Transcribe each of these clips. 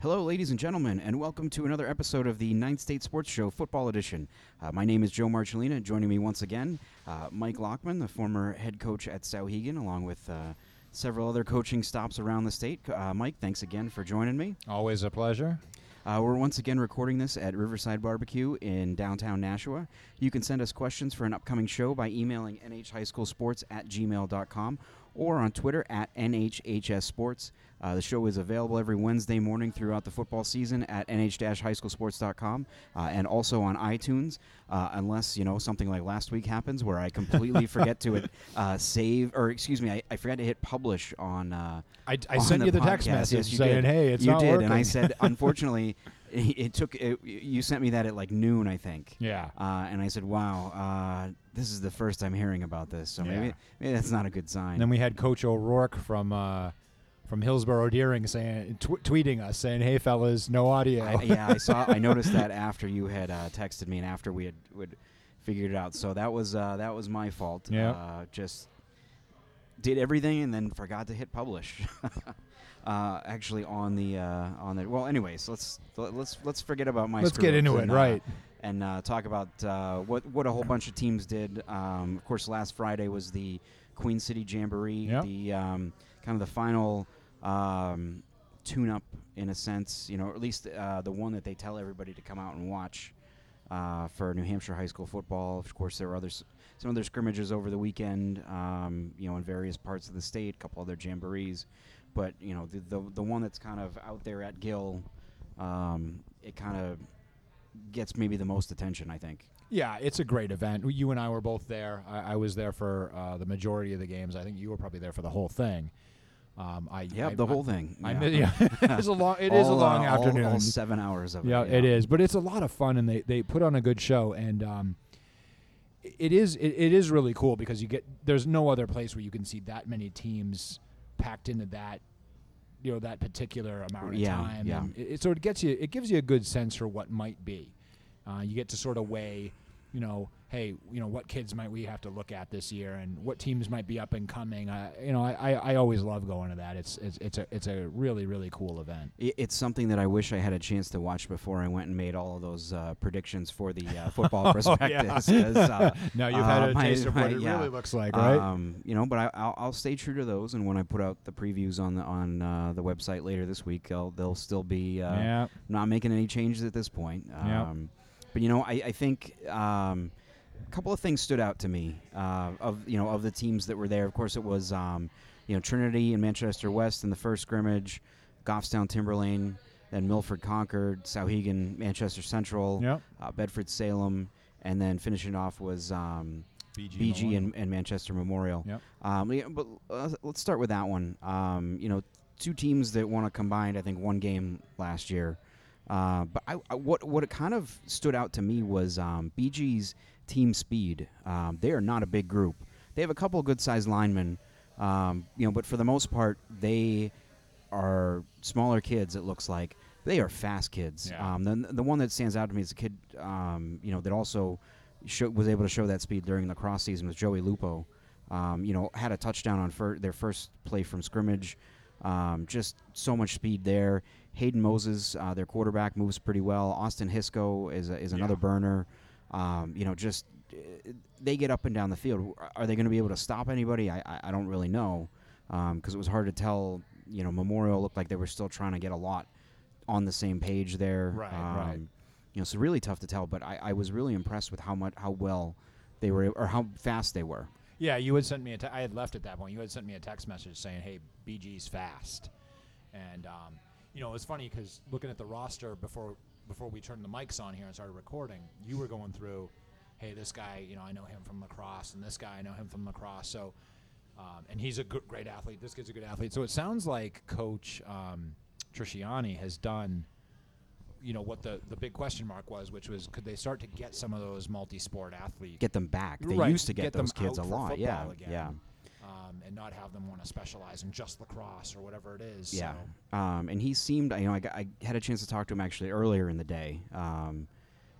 Hello, ladies and gentlemen, and welcome to another episode of the Ninth State Sports Show Football Edition. Uh, my name is Joe Marcellina. Joining me once again, uh, Mike Lockman, the former head coach at Souhegan, along with uh, several other coaching stops around the state. Uh, Mike, thanks again for joining me. Always a pleasure. Uh, we're once again recording this at Riverside Barbecue in downtown Nashua. You can send us questions for an upcoming show by emailing nhhighschoolsports at gmail.com or on Twitter at NHHS Sports. Uh, the show is available every Wednesday morning throughout the football season at nh-highschoolsports.com uh, and also on iTunes, uh, unless you know something like last week happens where I completely forget to uh, save or excuse me, I, I forgot to hit publish on. Uh, I, I on sent you the text message Yes, you saying, did. "Hey, it's you not did," working. and I said, unfortunately, it, it took. It, you sent me that at like noon, I think. Yeah. Uh, and I said, "Wow, uh, this is the first I'm hearing about this, so maybe Yeah. maybe that's not a good sign." And then we had Coach O'Rourke from uh, from Hillsboro Deering saying, tw- tweeting us saying, "Hey fellas, no audio." I, yeah, I saw. I noticed that after you had uh, texted me and after we had would figured it out. So that was uh, that was my fault. Yeah. Uh, just did everything and then forgot to hit publish. uh, actually, on the uh, on the well, anyways, let's let's let's forget about my. Let's get into it, and, uh, right? and uh, talk about uh, what what a whole bunch of teams did. Um, of course, last Friday was the Queen City Jamboree, Yep. the um, kind of the final um, tune-up in a sense. You know, or at least uh, the one that they tell everybody to come out and watch uh, for New Hampshire high school football. Of course, there were others, some other scrimmages over the weekend. Um, you know, in various parts of the state, a couple other jamborees, but you know, the the, the one that's kind of out there at Gill. Um, it kind of gets maybe the most attention, I think. Yeah, it's a great event. You and I were both there. I, I was there for uh, the majority of the games. I think you were probably there for the whole thing. Um, I Yep, I- the I- whole thing. I yeah. yeah, it's a long. It is a long uh, afternoon. All, seven hours of yeah, it. it is, but it's a lot of fun, and they, they put on a good show, and um, it is it, it is really cool because you get there's no other place where you can see that many teams packed into that you know that particular amount of Yeah, time. yeah. It, it- so it gets you it gives you a good sense for what might be. Uh, you get to sort of weigh, you know, hey, you know, what kids might we have to look at this year, and what teams might be up and coming. Uh, you know, I, I, I always love going to that. It's it's it's a it's a really really cool event. It's something that I wish I had a chance to watch before I went and made all of those uh, predictions for the uh, football prospectus. 'cause, uh, Now you've had uh, a my- taste of what my- it yeah. really looks like, right? Um, you know, but I, I'll, I'll stay true to those, and when I put out the previews on the on uh, the website later this week, they'll they'll still be uh, yeah. not making any changes at this point. Yeah. Um, But you know, I, I think um, couple of things stood out to me uh, of you know of the teams that were there. Of course, it was um, you know Trinity and Manchester West in the first scrimmage, Goffstown Timberlane, then Milford Concord, Souhegan, Manchester Central, Yep. uh, Bedford Salem, and then finishing off was um, BG, BG and, and Manchester Memorial. Yep. Um, yeah, but uh, let's start with that one. Um, you know, two teams that want to combine, I think, one game last year. Uh, but I, I, what what it kind of stood out to me was um, BG's team speed. Um, they are not a big group. They have a couple of good sized linemen, um, you know, but for the most part, they are smaller kids. It looks like they are fast kids. Yeah. Um, the the one that stands out to me is a kid, um, you know, that also show, was able to show that speed during the cross season was Joey Lupo. Um, you know, had a touchdown on fir- their first play from scrimmage. Um, just so much speed there. Hayden Moses, uh, their quarterback, moves pretty well. Austin Hisco is a, is another Yeah. burner. Um, you know, just uh, they get up and down the field. Are they going to be able to stop anybody? I, I, I don't really know because it was hard to tell. You know, Memorial looked like they were still trying to get a lot on the same page there. Right, right. Um, You know, so really tough to tell. But I, I was really impressed with how much how well they were or how fast they were. Yeah, you had sent me a. Te- I had left at that point. You had sent me a text message saying, "Hey, BG's fast," and um, you know it was funny because looking at the roster before before we turned the mics on here and started recording, you were going through, "Hey, this guy, you know, I know him from lacrosse, and this guy, I know him from lacrosse." So, um, and he's a good, great athlete. This kid's a good athlete. So it sounds like Coach um, Trisciani has done you know what the the big question mark was, which was could they start to get some of those multi-sport athletes Get them back. They Right, used to get, them those kids a lot. Yeah, again, yeah. Um, and not have them want to specialize in just lacrosse or whatever it is. Yeah, so. um, and he seemed. You know, I, got- I had a chance to talk to him actually earlier in the day, um,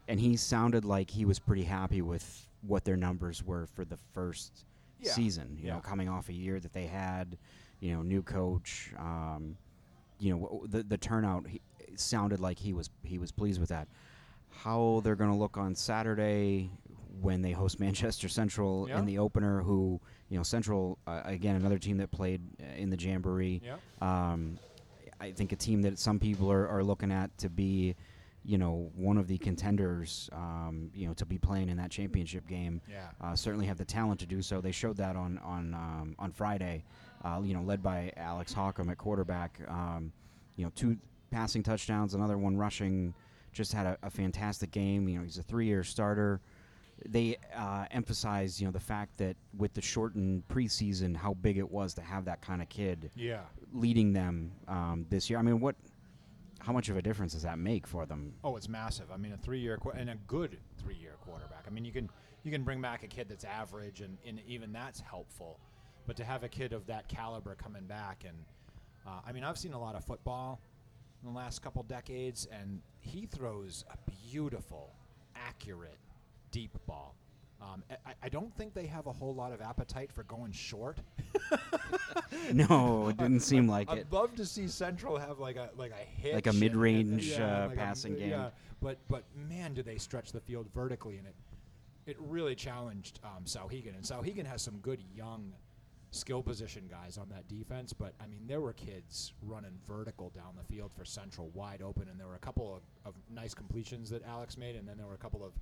and he sounded like he was pretty happy with what their numbers were for the first Yeah, season. You know, coming off a year that they had, you know, new coach. Um, you know, the the turnout. He, sounded like he was he was pleased with that. How they're going to look on Saturday when they host Manchester Central Yeah. in the opener, who you know Central uh, again another team that played uh, in the Jamboree. Yeah. Um, I think a team that some people are, are looking at to be, you know, one of the contenders, um, you know, to be playing in that championship game. Yeah. Uh, certainly have the talent to do so. They showed that on on um, on Friday. Uh, you know, led by Alex Hawcom at quarterback. Um, you know, two passing touchdowns, another one rushing. Just had a, a fantastic game. You know, he's a three-year starter. They uh, emphasized, you know, the fact that with the shortened preseason, how big it was to have that kind of kid Yeah. leading them um, this year. I mean, what? How much of a difference does that make for them? Oh, it's massive. I mean, a three-year qu- and a good three-year quarterback. I mean, you can you can bring back a kid that's average, and, and even that's helpful. But to have a kid of that caliber coming back, and uh, I mean, I've seen a lot of football in the last couple decades, and he throws a beautiful, accurate, deep ball. Um, I, I don't think they have a whole lot of appetite for going short. no, it didn't seem like it. I'd love to see Central have like a like a hitch Like a mid-range, yeah, uh, like a- passing game. Yeah, but but man, do they stretch the field vertically, and it it really challenged um, Souhegan. And Souhegan has some good young skill position guys on that defense, but I mean there were kids running vertical down the field for Central wide open, and there were a couple of, of nice completions that Alex made, and then there were a couple of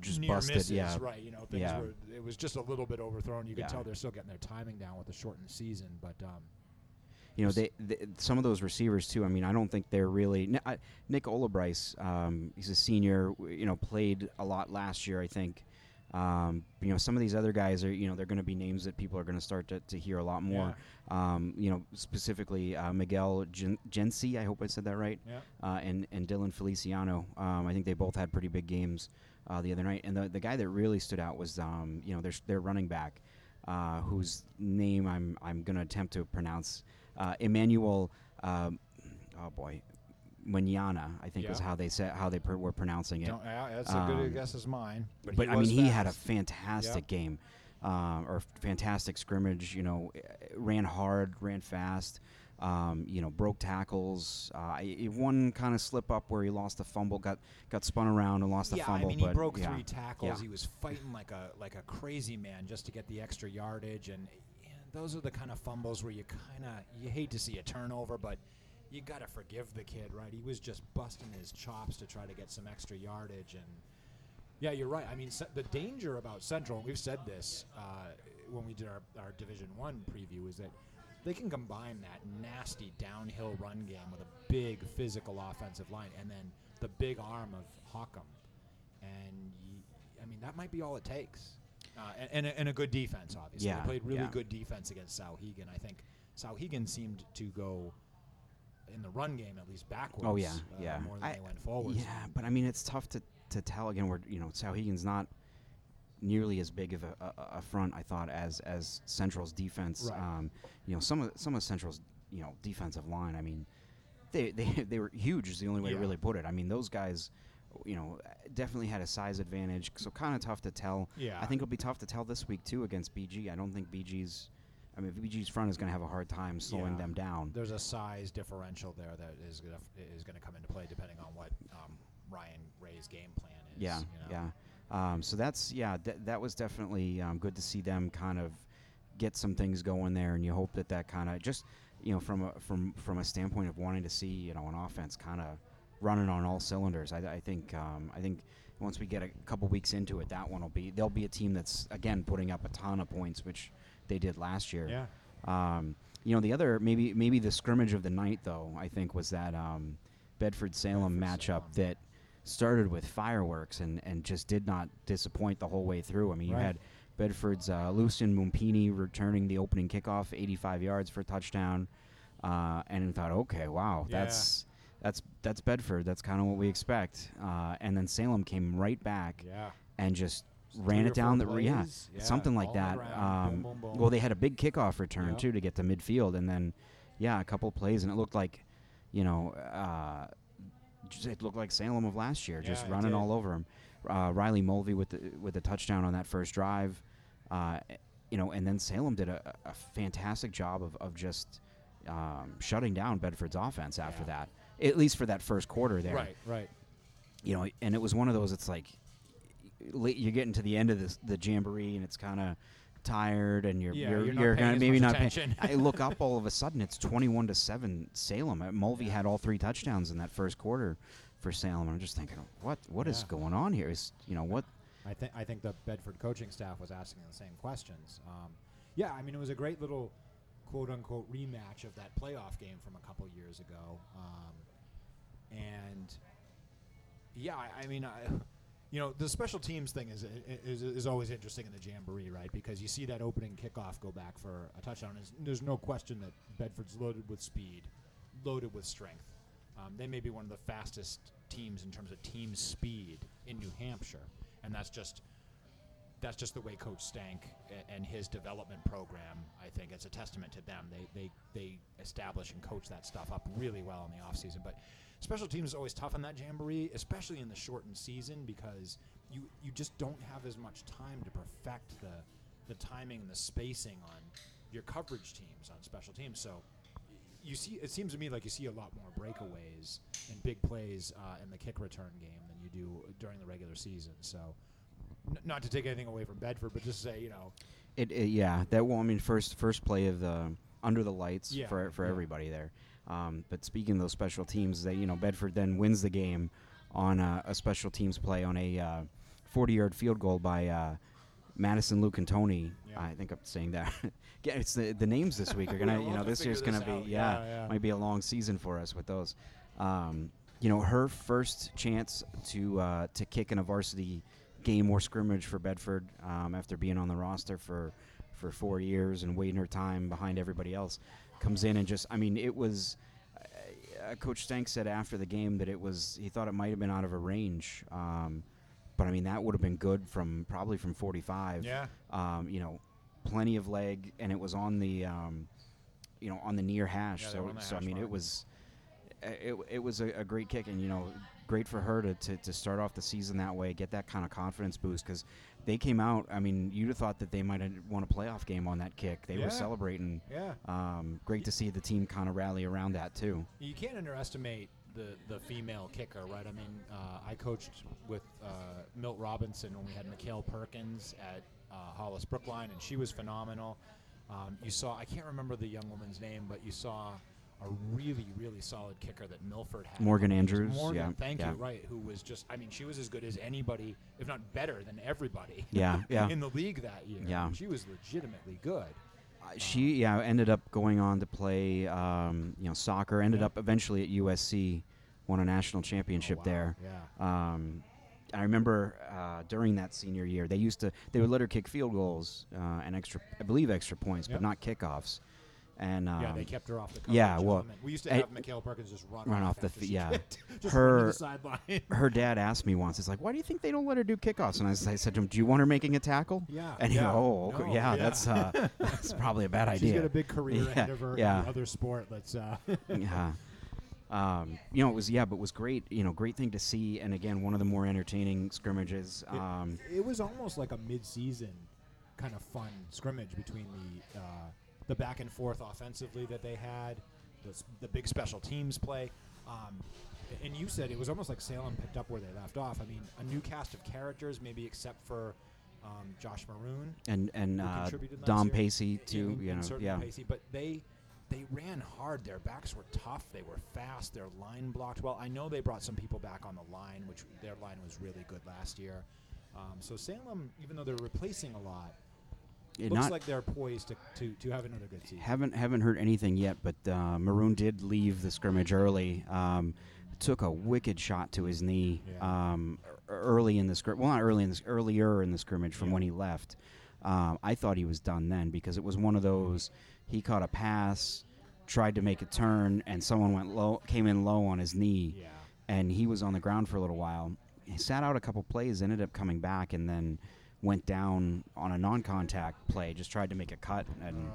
Just near busted, misses, yeah. right? You know, things Yeah. were it was just a little bit overthrown. You Yeah. can tell they're still getting their timing down with the shortened season, but um, You know, they, they some of those receivers too. I mean, I don't think they're really I- Nick Olabryce. Um, he's a senior. You know, played a lot last year. I think. Um, you know, some of these other guys are. You know, they're going to be names that people are going to start to, hear a lot more. Um, you know, specifically uh, Miguel Gen- Gensi. I hope I said that right. yeah. uh, and and Dylan Feliciano. Um, I think they both had pretty big games uh, the other night. And the the guy that really stood out was um, you know their their running back, uh, whose name I'm I'm going to attempt to pronounce, uh, Emmanuel. Um, oh boy. Munyana, I think is Yeah. how they said how they pr- were pronouncing it. Don't, that's a good Um, guess as mine. But, But, I mean, was he had a fast. fantastic game, uh, or fantastic scrimmage. You know, eh, ran hard, ran fast. Um, you know, broke tackles. Uh, one kind of slip up where he lost a fumble, got got spun around and lost a yeah, fumble. I mean, he broke yeah. three tackles. Yeah. He was fighting like a like a crazy man just to get the extra yardage, and yeah, those are the kind of fumbles where you kind of you hate to see a turnover, but you got to forgive the kid, right? He was just busting his chops to try to get some extra yardage, and yeah, you're right. I mean, ce- the danger about Central, we've said this uh, when we did our, our Division One preview, is that they can combine that nasty downhill run game with a big physical offensive line, and then the big arm of Hawcom, and I mean that might be all it takes, uh, and, and, a, and a good defense. Obviously, Yeah, they played really yeah. good defense against Souhegan. I think Souhegan seemed to go in the run game at least backwards. Oh yeah, uh, yeah. more than I- they went forwards. Yeah, but I mean, it's tough to, to tell. Again, we're you know, Souhegan's not nearly as big of a, a, a front I thought as as Central's defense. Right. Um, you know, some of some of Central's you know defensive line. I mean, they they they were huge. Is the only way to really put it. I mean, those guys. You know, definitely had a size advantage, so kind of tough to tell. Yeah. I think it'll be tough to tell this week too against BG. I don't think BG's, I mean, BG's front is going to have a hard time slowing Yeah. them down. There's a size differential there that is gonna is going to come into play depending on what um, Ryan Ray's game plan is. Yeah, you know? yeah. Um, so that's yeah, th- that was definitely um, good to see them kind of get some things going there, and you hope that that kind of just you know from a from from a standpoint of wanting to see you know an offense kind of running on all cylinders. I, I think um, I think once we get a couple weeks into it, that one will be they'll be a team that's again putting up a ton of points, which they did last year. Yeah. Um, you know, the other maybe maybe the scrimmage of the night though I think was that um, Bedford Salem matchup that started with fireworks and, and just did not disappoint the whole way through. I mean, you Right. had Bedford's uh, Lucian Mumpini returning the opening kickoff, 85 yards for a touchdown, uh, and thought, okay, wow, Yeah. that's that's that's Bedford. That's kind of what we expect. Uh, and then Salem came right back Yeah. and just ran it down the yeah, plays. Yeah, something like that. Um, Boom, boom, boom. Well, they had a big kickoff return Yeah. too to get to midfield, and then yeah, a couple plays, and it looked like, you know, uh, it looked like Salem of last year, just Yeah, running all over him. Uh, Riley Mulvey with the with the touchdown on that first drive, uh, you know, and then Salem did a, a fantastic job of of just um, shutting down Bedford's offense after Yeah. that. at least for that first quarter there. Right, right. You know, and it was one of those. It's like you're getting to the end of this, the jamboree, and it's kind of tired, and you're Yeah, you're, you're you're paying kinda maybe not. paying- attention. I look up all of a sudden, it's 21 to seven Salem. Uh, Mulvey had all three touchdowns in that first quarter for Salem. I'm just thinking, what what is Yeah. going on here? Is you know what? I think I think the Bedford coaching staff was asking the same questions. Um, yeah, I mean it was a great little quote unquote rematch of that playoff game from a couple years ago, um, and yeah, I, I mean, I, you know, the special teams thing is, is is always interesting in the jamboree, right? Because you see that opening kickoff go back for a touchdown. There's, no question that Bedford's loaded with speed, loaded with strength. Um, they may be one of the fastest teams in terms of team speed in New Hampshire, and that's just that's just the way Coach Stank and his development program. I think it's a testament to them. They they they establish and coach that stuff up really well in the offseason. But special teams is always tough in that jamboree, especially in the shortened season, because you you just don't have as much time to perfect the the timing and the spacing on your coverage teams on special teams. So you see, it seems to me like you see a lot more breakaways and big plays uh, in the kick return game than you do during the regular season. So, n- not to take anything away from Bedford, but just say, you know, It, it yeah, that well, I mean, first first play of the under the lights Yeah, for for yeah. everybody there. Um, but speaking of those special teams, they you know Bedford then wins the game on a, a special teams play on a uh, 40 yard field goal by uh, Madison Luke and Tony. Yeah. I think I'm saying that. yeah, it's the the names this week are gonna you know to this year's figure gonna this be yeah, Yeah, yeah. might be a long season for us with those. Um, you know her first chance to uh, to kick in a varsity game or scrimmage for Bedford um, after being on the roster for for four years and waiting her time behind everybody else comes in and just I mean it was uh, Coach Stank said after the game that it was he thought it might have been out of a range um, but I mean that would have been good from probably from 45 yeah, um, you know plenty of leg and it was on the um, you know on the near hash. Yeah, so were on the so I hash mean it was uh, it, it was a, a great kick and you know great for her to, to, to start off the season that way get that kind of confidence boost because they came out I mean you'd have thought that they might have won a playoff game on that kick they Yeah. were celebrating yeah. um, great to see the team kind of rally around that too You can't underestimate the the female kicker, right? I mean, uh, I coached with uh, Milt Robinson when we had Mikhail Perkins at uh, Hollis Brookline, and she was phenomenal. Um, you saw, I can't remember the young woman's name, but you saw a really, really solid kicker that Milford had. Morgan Andrews, Morgan, yeah, thank yeah. you, right? Who was just, I mean, she was as good as anybody, if not better than everybody. Yeah, yeah. in the league that year. Yeah. she was legitimately good. Uh, she yeah ended up going on to play um, you know soccer ended Yeah. up eventually at USC won a national championship Oh, wow. there Yeah. Um, I remember uh, during that senior year, they used to they would let her kick field goals uh, and extra, I believe, extra points, Yep. but not kickoffs. And um, yeah, they kept her off the coverage. yeah, well, element. we used to have Mikhail Perkins just run, run off the she yeah. just Her- run to the sideline. her dad asked me once, "It's like, why do you think they don't let her do kickoffs?" And I said to him, "Do you want her making a tackle?" yeah, And he yeah. "Oh, okay, No, yeah, that's uh, that's probably a bad She's idea." She's got a big career Yeah, ahead of her yeah. in the other sport. Let's. Uh, yeah. Um, you know, it was yeah, but it was great. You know, great thing to see, and again, one of the more entertaining scrimmages. It- Um, it was almost like a mid-season kind of fun scrimmage between the uh, the back and forth offensively that they had, the, the big special teams play. Um, and you said it was almost like Salem picked up where they left off. I mean, a new cast of characters, maybe except for um, Josh Maroon, and and uh, Dom. Pacey too. you know, yeah, Pacey, but they they ran hard. Their backs were tough. They were fast. Their line blocked well. I know they brought some people back on the line, which their line was really good last year. Um, so Salem, even though they're replacing a lot, It looks like they're poised to, to, to have another good season. haven't haven't heard anything yet. But uh, Maroon did leave the scrimmage early. Um, took a wicked shot to his knee Yeah. um, early in the scrimmage. Well, not early in this earlier in the scrimmage from Yeah. when he left. Um, I thought he was done then because it was one of those. He caught a pass, tried to make a turn, and someone went low, came in low on his knee. yeah. and he was on the ground for a little while. He sat out a couple plays, ended up coming back, and then went down on a non-contact play. Just tried to make a cut, and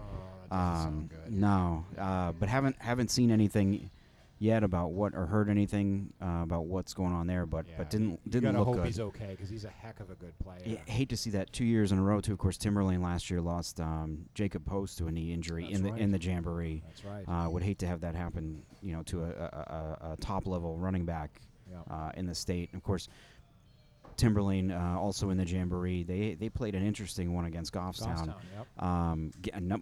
Oh, um, no, uh, but haven't haven't seen anything yet about what or heard anything uh, about what's going on there, but Yeah, but didn't didn't gotta look hope good. he's okay because he's a heck of a good player. Yeah, hate to see that two years in a row too. Of course, Timberlane last year lost um, Jacob Post to a knee injury That's in the in the jamboree. That's right. Uh, would hate to have that happen, you know, to a, a, a, a top level running back yeah. uh, in the state. And of course, Timberlane uh, also in the jamboree. They they played an interesting one against Goffstown. Goffstown, yep. Um,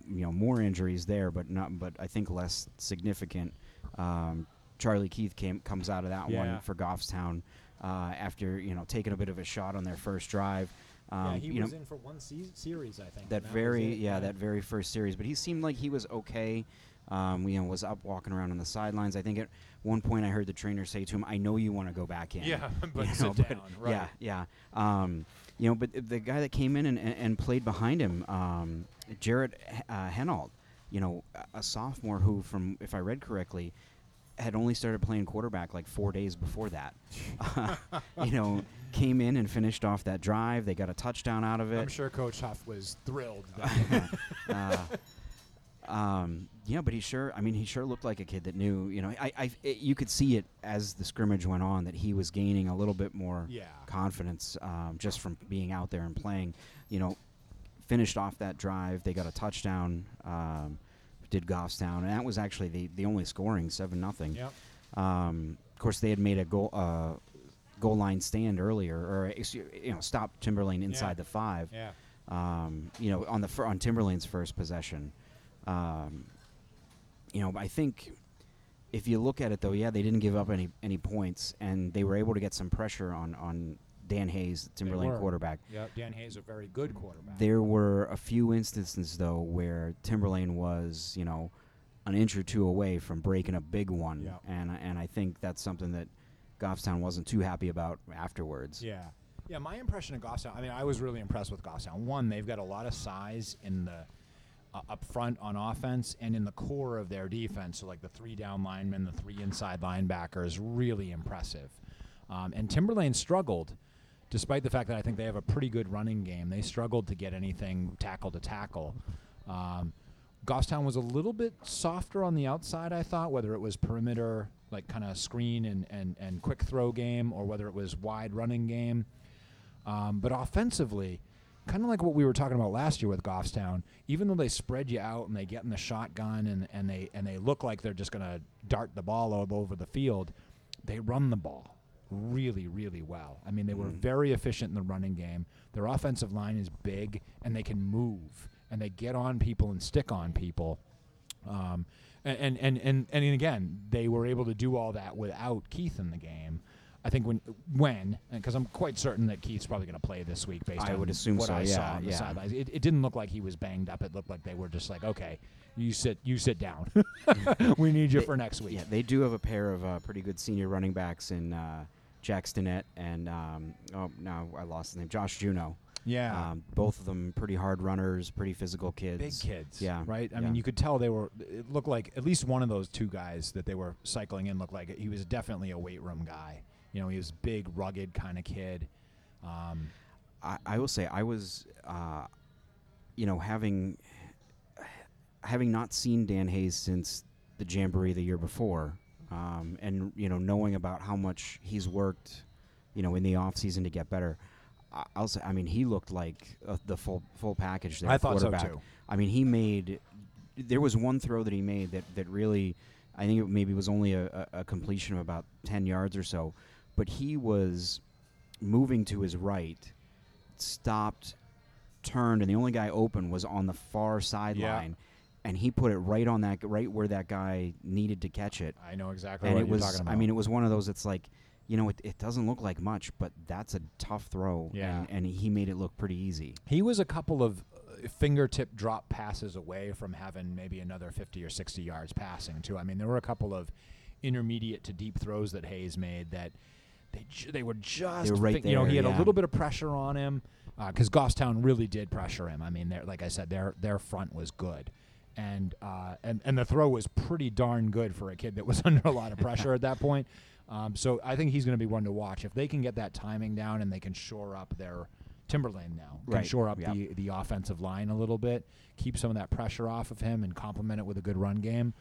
you know more injuries there, but not but I think less significant. Um, Charlie Keith came comes out of that Yeah. one for Goffstown uh, after you know taking a bit of a shot on their first drive. Um, yeah, he was know, in for one se- series, I think. that was very it, yeah that very first series but he seemed like he was okay um, you know was up walking around on the sidelines i think at one point i heard the trainer say to him i know you want to go back in Yeah, but You sit but- down, right. yeah yeah um, you know but the guy that came in and, and, played behind him um, jared uh, Henault, you know a- sophomore who from if i read correctly had only started playing quarterback like four days before that. you know, came in and finished off that drive. They got a touchdown out of it. I'm sure Coach Huff was thrilled. that- uh, um, yeah, but he sure. I mean, he sure looked like a kid that knew. You know, I, I, it, you could see it as the scrimmage went on that he was gaining a little bit more yeah. confidence um, just from being out there and playing. You know, finished off that drive. They got a touchdown. Um, did Goffstown, and that was actually the the only scoring seven nothing. Yep. Um, of course, they had made a goal uh, goal line stand earlier, or excuse- you know, stopped Timberlane inside Yeah. the five Yeah. um, you know, on the fir- on Timberlane's first possession. Um, you know, I think if you look at it though, yeah, they didn't give up any any points, and they were able to get some pressure on on Dan Hayes, Timberlane quarterback. Yep. Dan Hayes, a very good quarterback. There were a few instances though where Timberlane was, you know, an inch or two away from breaking a big one, Yeah. and and I think that's something that Goffstown wasn't too happy about afterwards. Yeah. Yeah, my impression of Goffstown, I mean, I was really impressed with Goffstown. One, they've got a lot of size in the up front on offense and in the core of their defense. So, like the three down linemen, the three inside linebackers, really impressive. Um, and Timberlane struggled, despite the fact that I think they have a pretty good running game. They struggled to get anything tackle to tackle. Um, Goffstown was a little bit softer on the outside, I thought, whether it was perimeter, like kind of screen and, and, and quick throw game, or whether it was wide running game. Um, but offensively, kind of like what we were talking about last year with Goffstown, even though they spread you out and they get in the shotgun and, and they and they look like they're just going to dart the ball all over the field, they run the ball really, really well. I mean, they were Mhm. very efficient in the running game. Their offensive line is big and they can move and they get on people and stick on people. Um, and, and, and, and, and again, they were able to do all that without Keith in the game. I think when when because I'm quite certain that Keith's probably going to play this week based I on would assume what so, I yeah, saw on the yeah. sidelines. It, it didn't look like he was banged up. It looked like they were just like, okay, you sit you sit down. we need you They- for next week. Yeah, they do have a pair of uh, pretty good senior running backs in uh, Jack Stinnett and um, oh no, I lost his name, Josh Juno. Yeah. Um, both of them pretty hard runners, pretty physical kids. Big kids, Yeah, right. I yeah. mean, you could tell they were. It looked like at least one of those two guys that they were cycling in looked like he was definitely a weight room guy. You know, he was big, rugged kind of kid. Um, I, I will say I was, uh, you know, having having not seen Dan Hayes since the Jamboree the year before, um, and you know, knowing about how much he's worked, you know, in the off season to get better. I- I'll say, I mean, he looked like uh, the full full package there. I thought so too. I mean, he made. There was one throw that he made that that really, I think it maybe was only a, a, a completion of about ten yards or so, but he was moving to his right, stopped, turned, and the only guy open was on the far sideline, and he put it right on that right where that guy needed to catch it. I know exactly And what it you're was, talking about. I mean, it was one of those. It's like, you know, it, it doesn't look like much, but that's a tough throw. Yeah. and, and he made it look pretty easy. He was a couple of uh, fingertip drop passes away from having maybe another 50 or 60 yards passing too. I mean, there were a couple of intermediate to deep throws that Hayes made that they ju- they were just were right fin- you know he had a yeah. little bit of pressure on him because Goffstown really did pressure him. I mean, like I said, their their front was good. And, uh, and and the throw was pretty darn good for a kid that was under a lot of pressure at that point. Um, so I think he's going to be one to watch if they can get that timing down and they can shore up their Timberlane now, can Right, shore up yeah. the the offensive line a little bit, keep some of that pressure off of him, and complement it with a good run game.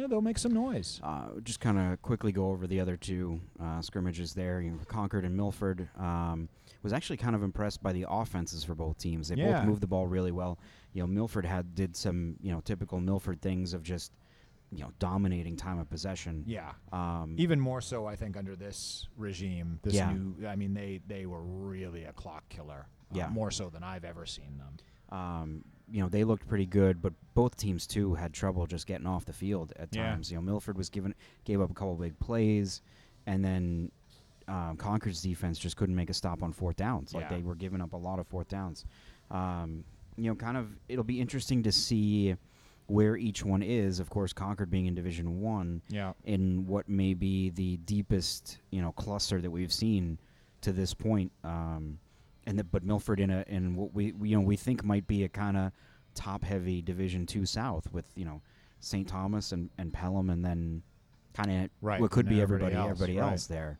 Yeah, they'll make some noise. Uh, just kind of quickly go over the other two uh, scrimmages there. You know, Concord and Milford. Um, was actually kind of impressed by the offenses for both teams. They Yeah. both moved the ball really well. You know, Milford had did some you know typical Milford things of just you know dominating time of possession. Yeah. Um, Even more so, I think, under this regime. This Yeah. new, I mean, they they were really a clock killer. uh, Yeah. more so than I've ever seen them. um, you know, they looked pretty good, but both teams too had trouble just getting off the field at Yeah. times. You know, Milford was given gave up a couple big plays, and then um, Concord's defense just couldn't make a stop on fourth downs. Like Yeah. they were giving up a lot of fourth downs. Um, you know, kind of it'll be interesting to see where each one is. Of course, Concord being in Division One Yeah. in what may be the deepest you know cluster that we've seen to this point. Um, and the, but Milford in a in what we we, you know we think might be a kind of top heavy Division Two South with you know St. Thomas and, and Pelham and then kind of Right, what could be everybody everybody else, everybody right. else there.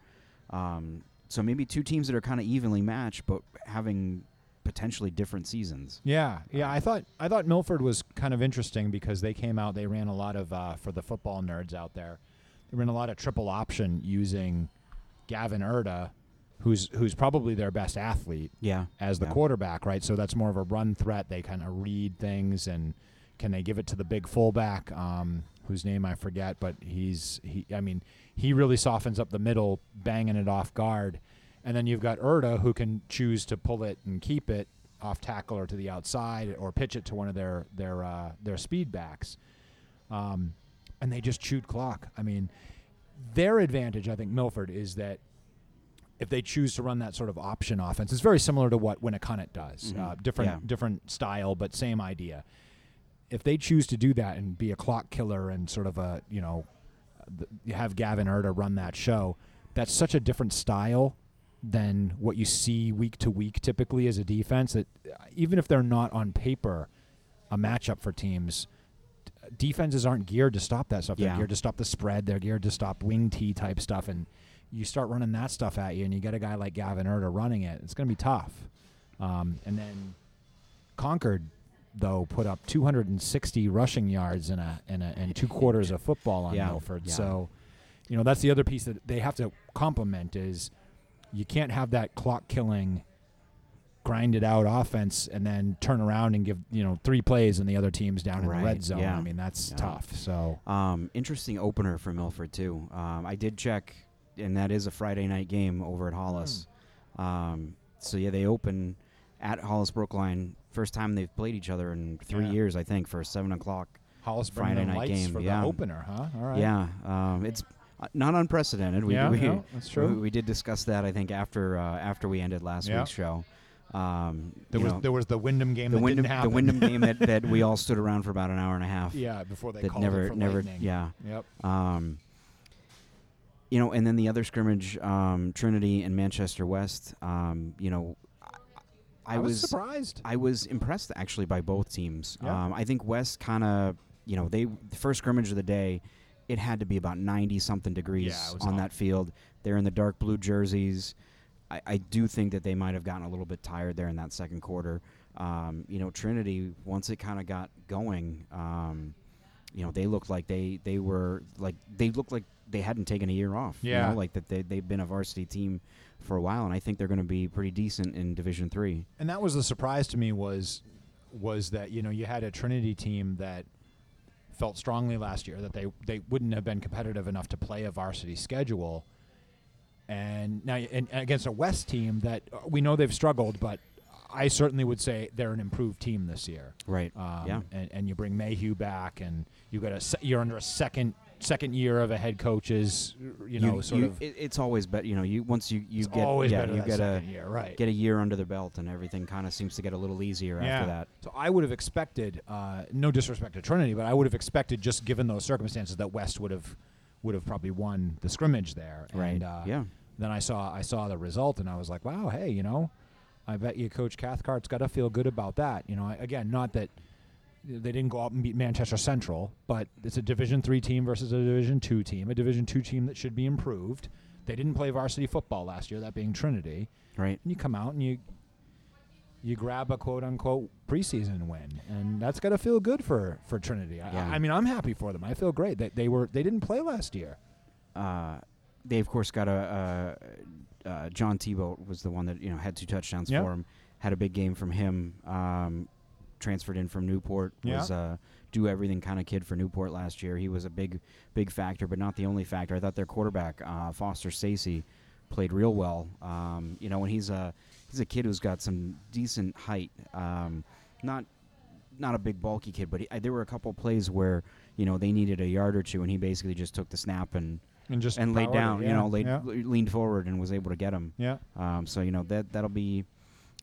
Um, so maybe two teams that are kind of evenly matched, but having potentially different seasons. Yeah, yeah. I thought I thought Milford was kind of interesting because they came out. They ran a lot of uh, for the football nerds out there. They ran a lot of triple option using Gavin Erda, who's who's probably their best athlete Yeah, as the Yeah. quarterback, right? So that's more of a run threat. They kind of read things and can they give it to the big fullback, um, whose name I forget, but he's he. I mean, he really softens up the middle, banging it off guard, and then you've got Erda who can choose to pull it and keep it off tackle or to the outside or pitch it to one of their their uh, their speed backs, um, and they just chewed clock. I mean, their advantage, I think, Milford is that if they choose to run that sort of option offense, it's very similar to what Winnacunnet does. Mhm. Uh, different Yeah. different style, but same idea. If they choose to do that and be a clock killer and sort of a you know, you have Gavin Erda run that show, that's such a different style than what you see week to week typically as a defense. That uh, even if they're not on paper a matchup for teams, defenses aren't geared to stop that stuff. They're geared to stop the spread. They're geared to stop wing T type stuff, and you start running that stuff at you, and you get a guy like Gavin Erda running it. It's going to be tough. Um, and then Concord, though, put up 260 rushing yards in a in a in two quarters of football on Yeah, Milford. yeah. So, you know, that's the other piece that they have to complement is you can't have that clock killing grinded out offense and then turn around and give you know three plays and the other team's down in the red zone. yeah. I mean that's tough. So Um, interesting opener for Milford too. Um, I did check, and that is a Friday night game over at Hollis. Um, so yeah, they open at Hollis Brookline. First time they've played each other in three Yeah. years, I think, for a seven o'clock. Hollis Friday night game, for yeah. the opener, huh? All right. Yeah, um, it's uh, not unprecedented. We, yeah, we, no, that's true. we did discuss that, I think, after uh, after we ended last Yeah. week's show. Um, there was know, there was the Windham game the that Windham the. Windham game that, that we all stood around for about an hour and a half. yeah, before they that called never it for never lightning. yeah. Yep. Um, you know, and then the other scrimmage, um, Trinity and Manchester West. Um, you know, I, I, was, surprised. I was impressed actually by both teams. Yeah. Um, I think West kind of, you know, they the first scrimmage of the day, it had to be about ninety something degrees Yeah, on hot. that field. They're in the dark blue jerseys. I, I do think that they might have gotten a little bit tired there in that second quarter. Um, you know, Trinity once it kind of got going, um, you know, they looked like they they were like they looked like they hadn't taken a year off. you Yeah. know, like that they they've been a varsity team for a while, and I think they're going to be pretty decent in Division Three. and that was the surprise to me was was that you know you had a Trinity team that felt strongly last year that they they wouldn't have been competitive enough to play a varsity schedule, and now and against a West team that we know they've struggled, but I certainly would say they're an improved team this year. Right. Um, yeah. and, and you bring Mayhew back, and you got a se- you're under a second second year of a head coach's you know sort of it, it's always better. You know, you once you you get always yeah, better you get a year, right? get a year under the belt, and everything kind of seems to get a little easier Yeah. after that. So I would have expected, uh, no disrespect to Trinity, but I would have expected, just given those circumstances, that West would have would have probably won the scrimmage there. Right. And, uh, yeah. Then I saw I saw the result, and I was like, wow, hey, you know, I bet you Coach Cathcart's got to feel good about that. You know, I- again, not that they didn't go out and beat Manchester Central, but it's a Division three team versus a Division two team, a Division two team that should be improved. They didn't play varsity football last year, that being Trinity. Right. And you come out and you you grab a quote unquote preseason win, and that's got to feel good for for Trinity. I, Yeah. I mean, I'm happy for them. I feel great. They they were they didn't play last year. uh, they of course got a, uh uh, John Tebow was the one that you know had two touchdowns Yep. for him. Had a big game from him. Um, transferred in from Newport. Yeah. Was uh, do everything kind of kid for Newport last year. He was a big big factor, but not the only factor. I thought their quarterback uh, Foster Stacy played real well. Um, you know, and he's a he's a kid who's got some decent height. Um, not not a big bulky kid, but he, I, there were a couple plays where you know they needed a yard or two, and he basically just took the snap and And just and laid powered it, down. You know, laid, yeah. leaned forward and was able to get him. yeah. Um, so you know that that'll be.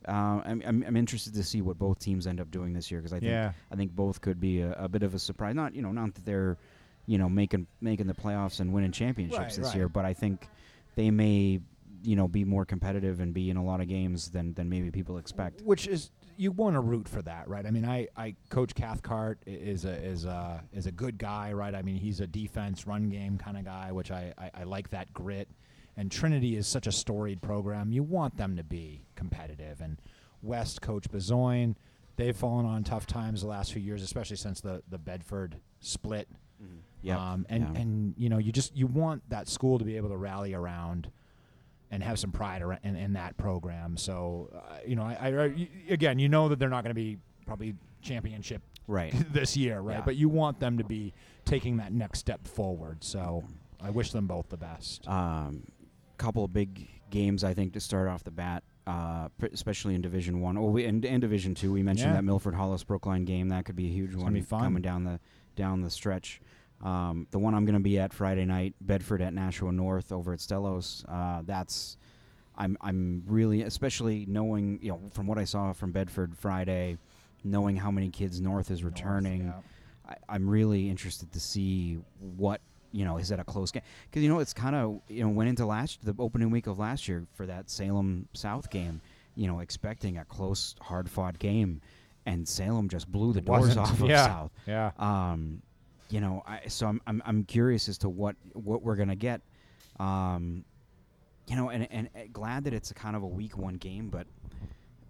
Uh, I'm, I'm I'm interested to see what both teams end up doing this year because I think Yeah. I think both could be a, a bit of a surprise. Not you know not that they're you know making making the playoffs and winning championships Right, this right. year, but I think they may you know be more competitive and be in a lot of games than than maybe people expect. Which is you want to root for that, right? I mean, I, I Coach Cathcart is a is a is a good guy, right? I mean, he's a defense run game kind of guy, which I, I, I like that grit. And Trinity is such a storied program. You want them to be competitive. And West Coach Bezoin, they've fallen on tough times the last few years, especially since the the Bedford split. Yeah, Um, and yeah. and you know you just you want that school to be able to rally around and have some pride in, in that program. So uh, you know, I, I I- again, you know that they're not going to be probably championship right. this year, right? Yeah. But you want them to be taking that next step forward. So I wish them both the best. um, couple of big games I think to start off the bat, uh, especially in Division One. Oh, we, and, and Division Two. We mentioned Yeah. that Milford Hollis Brookline game. That could be a huge gonna one coming down the down the stretch. Um, the one I'm going to be at Friday night, Bedford at Nashua North over at Stellos. Uh, that's I'm I'm really especially knowing you know from what I saw from Bedford Friday, knowing how many kids North is returning. North, I, I'm really interested to see what you know is that a close game because you know it's kind of you know went into last the opening week of last year for that Salem South game, you know expecting a close hard fought game, and Salem just blew the doors wasn't. off of Yeah. South. Yeah. Um, you know, I, so I'm, I'm I'm curious as to what what we're gonna get. Um, you know, and, and and glad that it's a kind of a week one game, but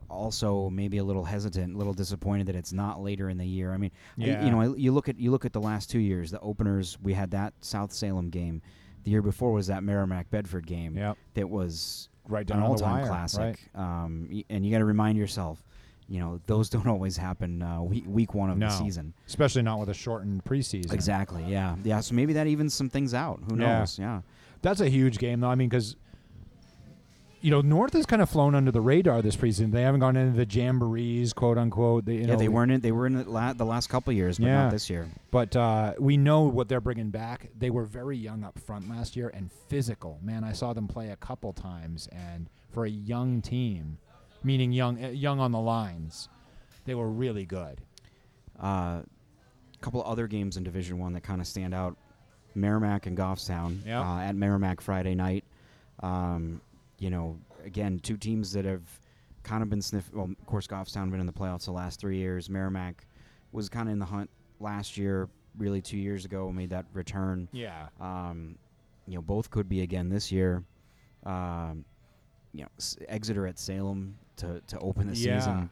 also maybe a little hesitant, a little disappointed that it's not later in the year. I mean, I- you know, I, you look at you look at the last two years, the openers. We had that South Salem game. The year before was that Merrimack Bedford game. Yep. That was Right down on the all-time wire, classic. Um, y- and you got to remind yourself, you know, those don't always happen uh, week, week one of No. the season. Especially not with a shortened preseason. Exactly. Yeah. Yeah. So maybe that evens some things out. Who Yeah. knows? Yeah. That's a huge game, though. I mean, because you know North has kind of flown under the radar this preseason. They haven't gone into the jamborees, quote unquote. They, you yeah. know, They weren't. In, they were in it la- the last couple of years, but Yeah. not this year. But uh, we know what they're bringing back. They were very young up front last year and physical. Man, I saw them play a couple times, and for a young team, meaning young, uh, young on the lines, they were really good. A uh, couple other games in Division One that kind of stand out: Merrimack and Goffstown Yeah. uh, at Merrimack Friday night. Um, you know, again, two teams that have kind of been sniff. Well, of course, Goffstown been in the playoffs the last three years. Merrimack was kind of in the hunt last year. Really, two years ago, made that return. Yeah, Um, you know, both could be again this year. Um, you know, S- Exeter at Salem to to open the Yeah. season.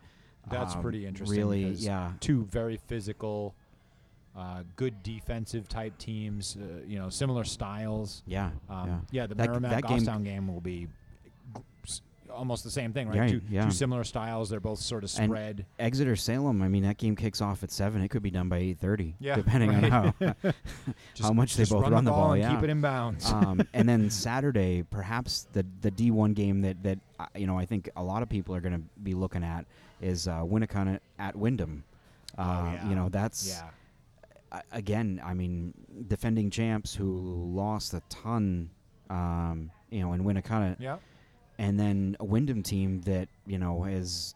that's Um, pretty interesting. Really, yeah. two very physical, uh, good defensive type teams. Uh, you know, similar styles. Yeah, Um, yeah. yeah. the That Merrimack that game- Goffstown game will be almost the same thing, right? Right, two, yeah. two similar styles. They're both sort of And- spread. Exeter Salem. I mean, that game kicks off at seven. It could be done by eight thirty, Yeah, depending right. on how Just, how much they both run, run the the ball, and yeah. keep it in bounds. um, and then Saturday, perhaps the the D one game that that uh, you know I think a lot of people are going to be looking at is uh, Winnacunnet at Windham. Uh, Oh, yeah. You know that's yeah, uh, again. I mean, defending champs who lost a ton. Um, you know, in Winnacunnet, yeah, and then a Windham team that you know has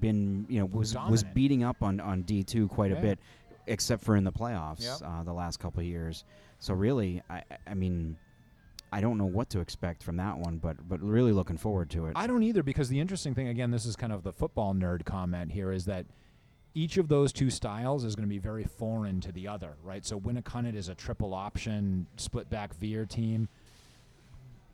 been you know was was beating up on on D two quite Yeah. a bit, except for in the playoffs Yep. uh, the last couple of years. So really, I I- I mean, I don't know what to expect from that one, but but really looking forward to it. I don't either because the interesting thing, again, this is kind of the football nerd comment here, is that each of those two styles is going to be very foreign to the other, right? So Winnacunnet is a triple option split back veer team.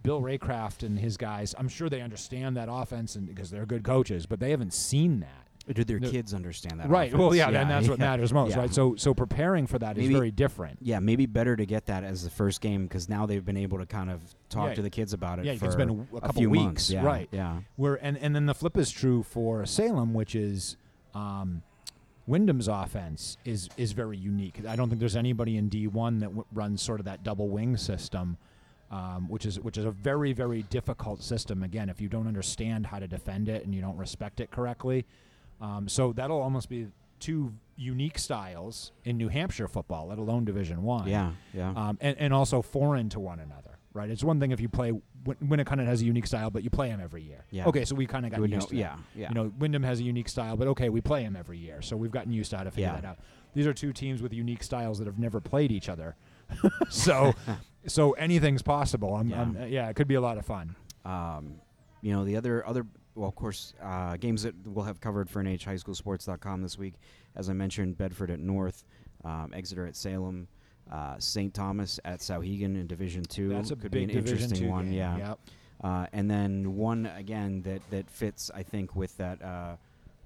Bill Raycraft and his guys, I'm sure they understand that offense and because they're good coaches, but they haven't seen that. Do their The- kids understand that? right. Well, offense? yeah, and that's what matters most, Yeah. right? So so preparing for that is Maybe- very different. Yeah, maybe better to get that as the first game because now they've been able to kind of talk Yeah. to the kids about it Yeah, for it's been a, a couple few weeks, months. Yeah, right? Yeah. Where and and then the flip is true for Salem, which is um, Windham's offense is is very unique. I don't think there's anybody in D1 that w- runs sort of that double wing system, um, which is which is a very very difficult system. Again, if you don't understand how to defend it and you don't respect it correctly, um, so that'll almost be two unique styles in New Hampshire football, let alone Division One Yeah. Yeah. um, and, and also foreign to one another, right? It's one thing if you play Win- Winnacunnet has a unique style, but you play him every year. Yeah. Okay, so we kind of got used know- to that. yeah. Yeah. You know, Windham has a unique style, but okay, we play him every year, so we've gotten used to how to figure Yeah. that out. These are two teams with unique styles that have never played each other, so so anything's possible. I'm, Yeah. I'm, uh, yeah, it could be a lot of fun. um, you know the other other well of course uh, games that we'll have covered for nhhighschoolsports.com this week as i mentioned bedford at north um, exeter at salem uh, st thomas at souhegan in division two That's a could big be an Division interesting two one game. yeah Yep. uh, and then one again that that fits i think with that uh,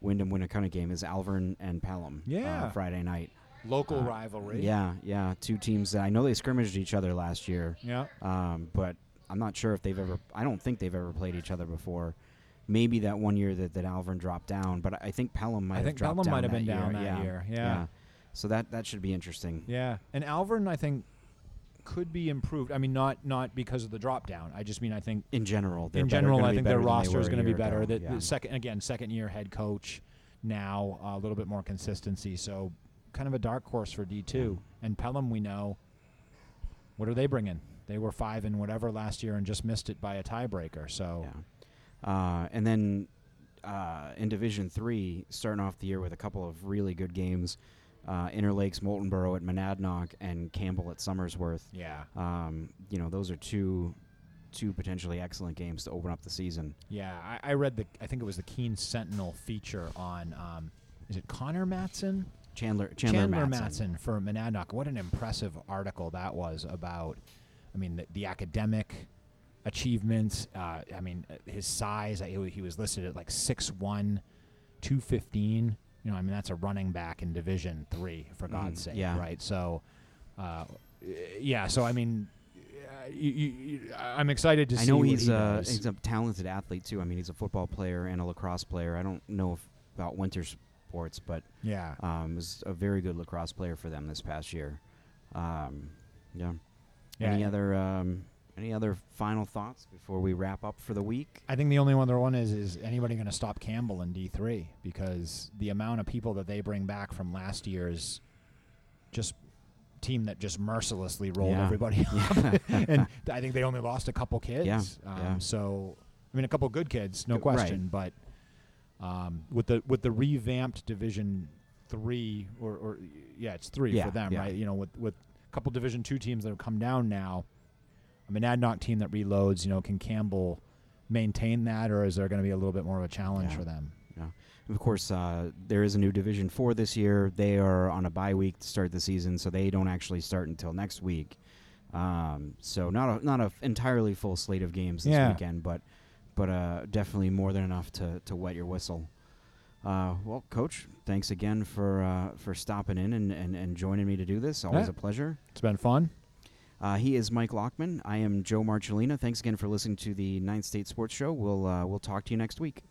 windham winnacunnet game is alvirne and pelham Yeah. uh, friday night Local Uh, rivalry. yeah yeah two teams that i know they scrimmaged each other last year Yeah. um, but I'm not sure if they've ever. I don't think they've ever played each other before. Maybe that one year that, that Alvirne dropped down, but I think Pelham might I have dropped Pelham down might have been down year. that yeah. year. Yeah. So that that should be interesting. Yeah, and Alvirne, I think, could be improved. I mean, not not because of the drop down. I just mean I think In general, in general, I think their better than they roster is going to be better. ago. That yeah. the second again, second year head coach now, uh, a little bit more consistency. So kind of a dark horse for D two. And Pelham, we know. What are they bringing? They were five and whatever last year and just missed it by a tiebreaker. So Yeah. Uh, and then uh, in Division Three, starting off the year with a couple of really good games, uh, Interlakes, Moultonborough at Monadnock, and Campbell at Somersworth. yeah, Um, you know, those are two two potentially excellent games to open up the season. yeah. I, I read the. I think it was the Keene Sentinel feature on. Um, is it Connor Matson? Chandler Chandler, Chandler Matson. Matson for Monadnock. What an impressive article that was about. I mean, the, the academic achievements. Uh, I mean, uh, his size. uh, He, he was listed at like 6'1", 215. You know, I mean, that's a running back in Division Three, for God's Mhm, sake, yeah. right? So, uh, yeah. So I mean, uh, you, you, I'm excited to I see. know what he's he does. he's a talented athlete too. I mean, he's a football player and a lacrosse player. I don't know if, about winter sports, but yeah. um, was a very good lacrosse player for them this past year. Um, yeah. Yeah. Any other um, any other final thoughts before we wrap up for the week? I think the only other one is is anybody going to stop Campbell in D three because the amount of people that they bring back from last year's just team that just mercilessly rolled Yeah. everybody up, and I think they only lost a couple kids. Yeah, Um, yeah. So I mean, a couple good kids, no Good- right. question. But um, with the with the revamped Division three or, or yeah, it's three Yeah, for them, yeah. right? You know, with with a couple Division two teams that have come down now. I mean, Adnock team that reloads, you know, can Campbell maintain that, or is there going to be a little bit more of a challenge Yeah. for them? Yeah. Of course, uh, there is a new Division Four this year. They are on a bye week to start the season, so they don't actually start until next week. Um, so not a not a f- entirely full slate of games this Yeah. weekend, but but uh, definitely more than enough to, to wet your whistle. Uh, well, Coach, thanks again for uh, for stopping in and, and, and joining me to do this. Always Yeah. a pleasure. It's been fun. Uh, he is Mike Lockman. I am Joe Marcellina. Thanks again for listening to the Ninth State Sports Show. We'll uh, we'll talk to you next week.